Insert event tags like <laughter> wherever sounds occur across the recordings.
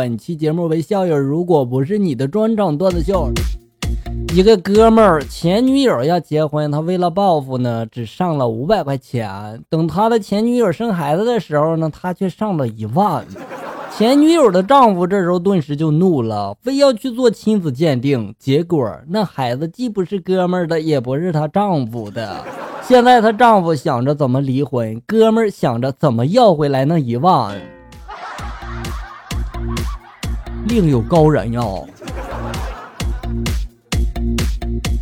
本期节目为校友，如果不是你的专场段子秀。一个哥们儿前女友要结婚，他为了报复呢，只上了五百块钱。等他的前女友生孩子的时候呢，他却上了一万。前女友的丈夫这时候顿时就怒了，非要去做亲子鉴定。结果那孩子既不是哥们儿的，也不是她丈夫的。现在她丈夫想着怎么离婚，哥们儿想着怎么要回来那一万。另有高人哟。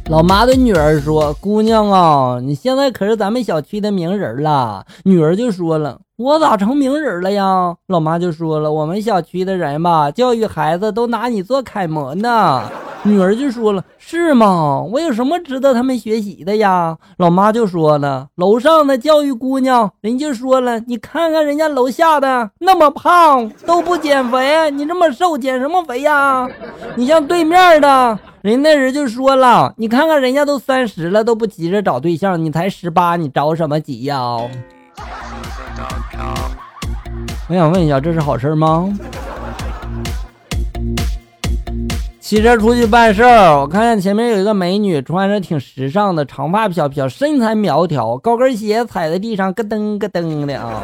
老妈对女儿说：“姑娘啊，你现在可是咱们小区的名人了。”女儿就说了：“我咋成名人了呀？”老妈就说了：“我们小区的人吧，教育孩子都拿你做楷模呢。”女儿就说了：“是吗？我有什么值得他们学习的呀？”老妈就说了：“楼上的教育姑娘，人家说了，你看看人家楼下的那么胖都不减肥，你这么瘦减什么肥呀？你像对面的。”人那人就说了：“你看看人家都三十了，都不急着找对象，你才十八，你着什么急呀？”我想问一下，这是好事吗？骑车出去办事儿，我看见前面有一个美女，穿着挺时尚的，长发飘飘，身材苗条，高跟鞋踩在地上咯噔咯噔的啊。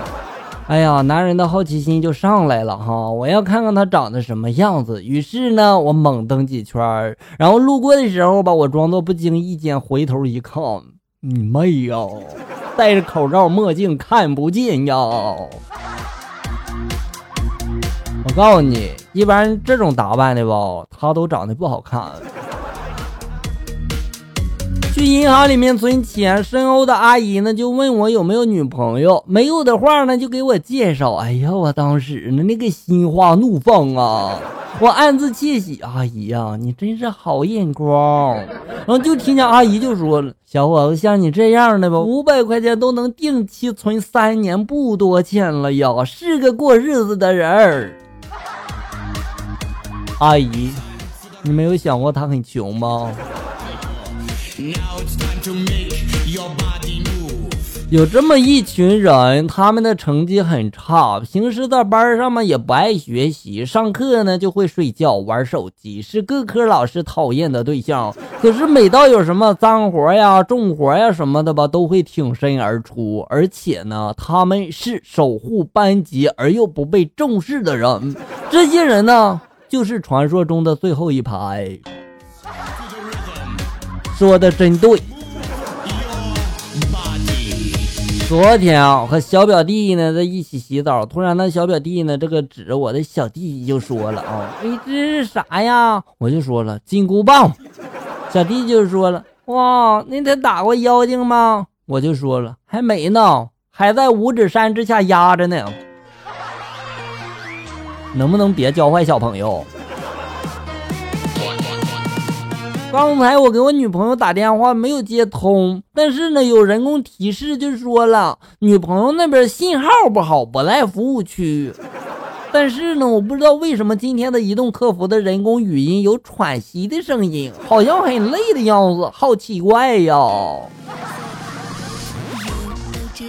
哎呀，男人的好奇心就上来了哈！我要看看她长得什么样子。于是呢，我猛蹬几圈儿，然后路过的时候吧，我装作不经意间回头一看，你妹呀！戴着口罩墨镜看不见呀！我告诉你，一般这种打扮的吧，他都长得不好看。去银行里面存钱，身后的阿姨呢就问我有没有女朋友，没有的话呢就给我介绍。哎呀，我当时呢那个心花怒放啊，我暗自窃喜。阿姨呀，你真是好眼光。然后就听见阿姨就说了：“小伙子，像你这样的吧，五百块钱都能定期存三年，不多钱了呀，是个过日子的人儿。”阿姨，你没有想过他很穷吗？有这么一群人，他们的成绩很差，平时在班上嘛也不爱学习，上课呢就会睡觉、玩手机，是各科老师讨厌的对象。可是每到有什么脏活呀、重活呀什么的吧，都会挺身而出。而且呢，他们是守护班级而又不被重视的人。这些人呢，就是传说中的最后一排。说的真对。昨天啊，和小表弟呢在一起洗澡，突然那小表弟呢这个指着我的小弟弟就说了啊，你，这是啥呀？我就说了金箍棒。小弟就说了，哇，你得打过妖精吗？我就说了还没呢，还在五指山之下压着呢。能不能别教坏小朋友？刚才我给我女朋友打电话没有接通，但是呢有人工提示就说了女朋友那边信号不好，不在服务区。但是呢我不知道为什么今天的移动客服的人工语音有喘息的声音，好像很累的样子，好奇怪呀！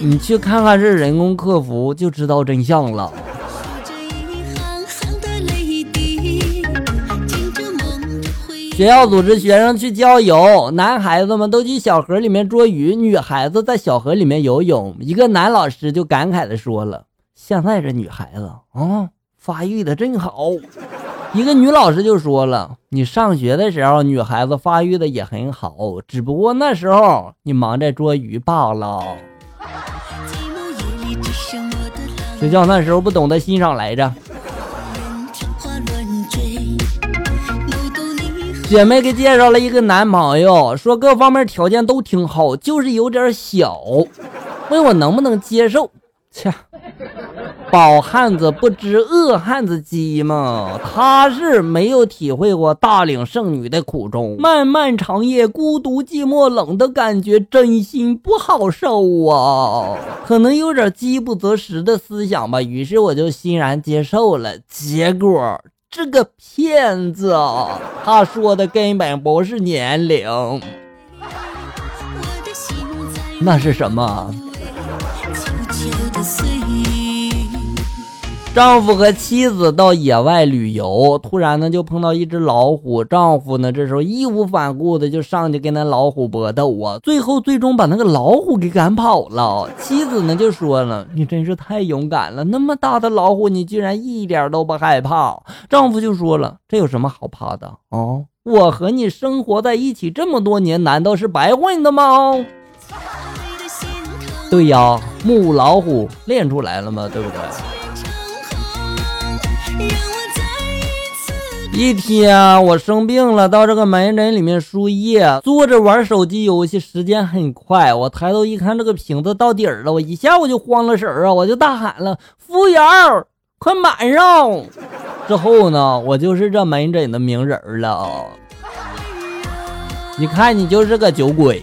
你去看看这人工客服就知道真相了。学校组织学生去郊游，男孩子们都去小河里面捉鱼，女孩子在小河里面游泳。一个男老师就感慨的说了：“现在这女孩子啊，发育的真好。”一个女老师就说了：“你上学的时候，女孩子发育的也很好，只不过那时候你忙着捉鱼罢了。”谁叫那时候不懂得欣赏来着？姐妹给介绍了一个男朋友，说各方面条件都挺好，就是有点小，问我能不能接受。切，饱汉子不知饿汉子饥嘛。他是没有体会过大龄剩女的苦衷，漫漫长夜孤独寂寞冷的感觉，真心不好受啊。可能有点饥不择食的思想吧，于是我就欣然接受了。结果。是个骗子，他说的根本不是年龄，那是什么？丈夫和妻子到野外旅游，突然呢就碰到一只老虎。丈夫呢这时候义无反顾的就上去跟那老虎搏斗啊，最后最终把那个老虎给赶跑了。妻子呢就说了：“你真是太勇敢了，那么大的老虎你居然一点都不害怕。”丈夫就说了：“这有什么好怕的啊？我和你生活在一起这么多年，难道是白混的吗？” <laughs> 对呀，母老虎练出来了吗？对不对？一天我生病了，到这个门诊里面输液，坐着玩手机游戏，时间很快。我抬头一看，这个瓶子到底儿了，我一下我就慌了神儿啊，我就大喊了：“服务员，快满上！”之后呢，我就是这门诊的名人了。你看，你就是个酒鬼。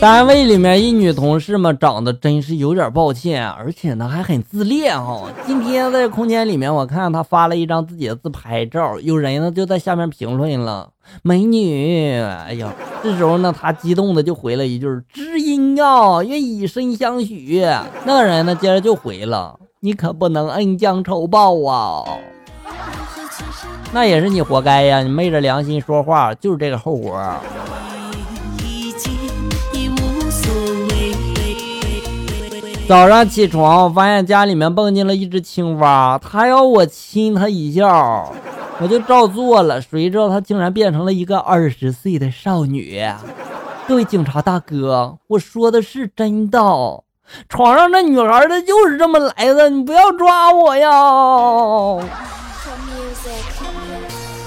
单位里面一女同事嘛，长得真是有点抱歉，而且呢还很自恋哈。今天在空间里面，我看她发了一张自己的自拍照，有人呢就在下面评论了：“美女。”哎呀，这时候呢，她激动的就回了一句：“知音啊，愿以身相许。”那个人呢，接着就回了：“你可不能恩将仇报啊。<laughs> ”那也是你活该呀，你昧着良心说话，就是这个后果。早上起床，发现家里面蹦进了一只青蛙，它要我亲它一下，我就照做了。谁知道它竟然变成了一个二十岁的少女。各位警察大哥，我说的是真的，床上那女孩她就是这么来的，你不要抓我呀！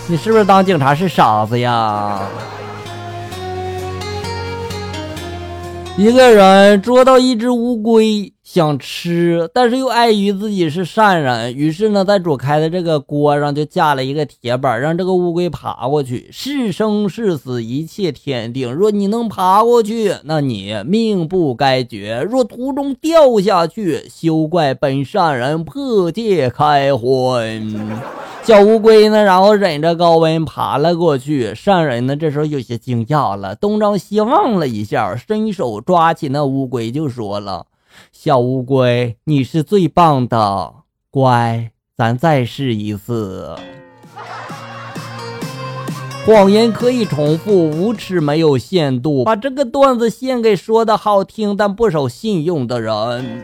你是不是当警察是傻子呀？一个人捉到一只乌龟，想吃，但是又碍于自己是善人，于是呢，在煮开的这个锅上就架了一个铁板，让这个乌龟爬过去。是生是死，一切天定。若你能爬过去，那你命不该绝；若途中掉下去，休怪本善人破戒开荤。<laughs> 小乌龟呢，然后忍着高温爬了过去。善人呢，这时候有些惊讶了，东张西望了一下，伸手抓起那乌龟就说了：“小乌龟，你是最棒的，乖，咱再试一次。谎言可以重复，无耻没有限度。把这个段子献给说的好听但不守信用的人。”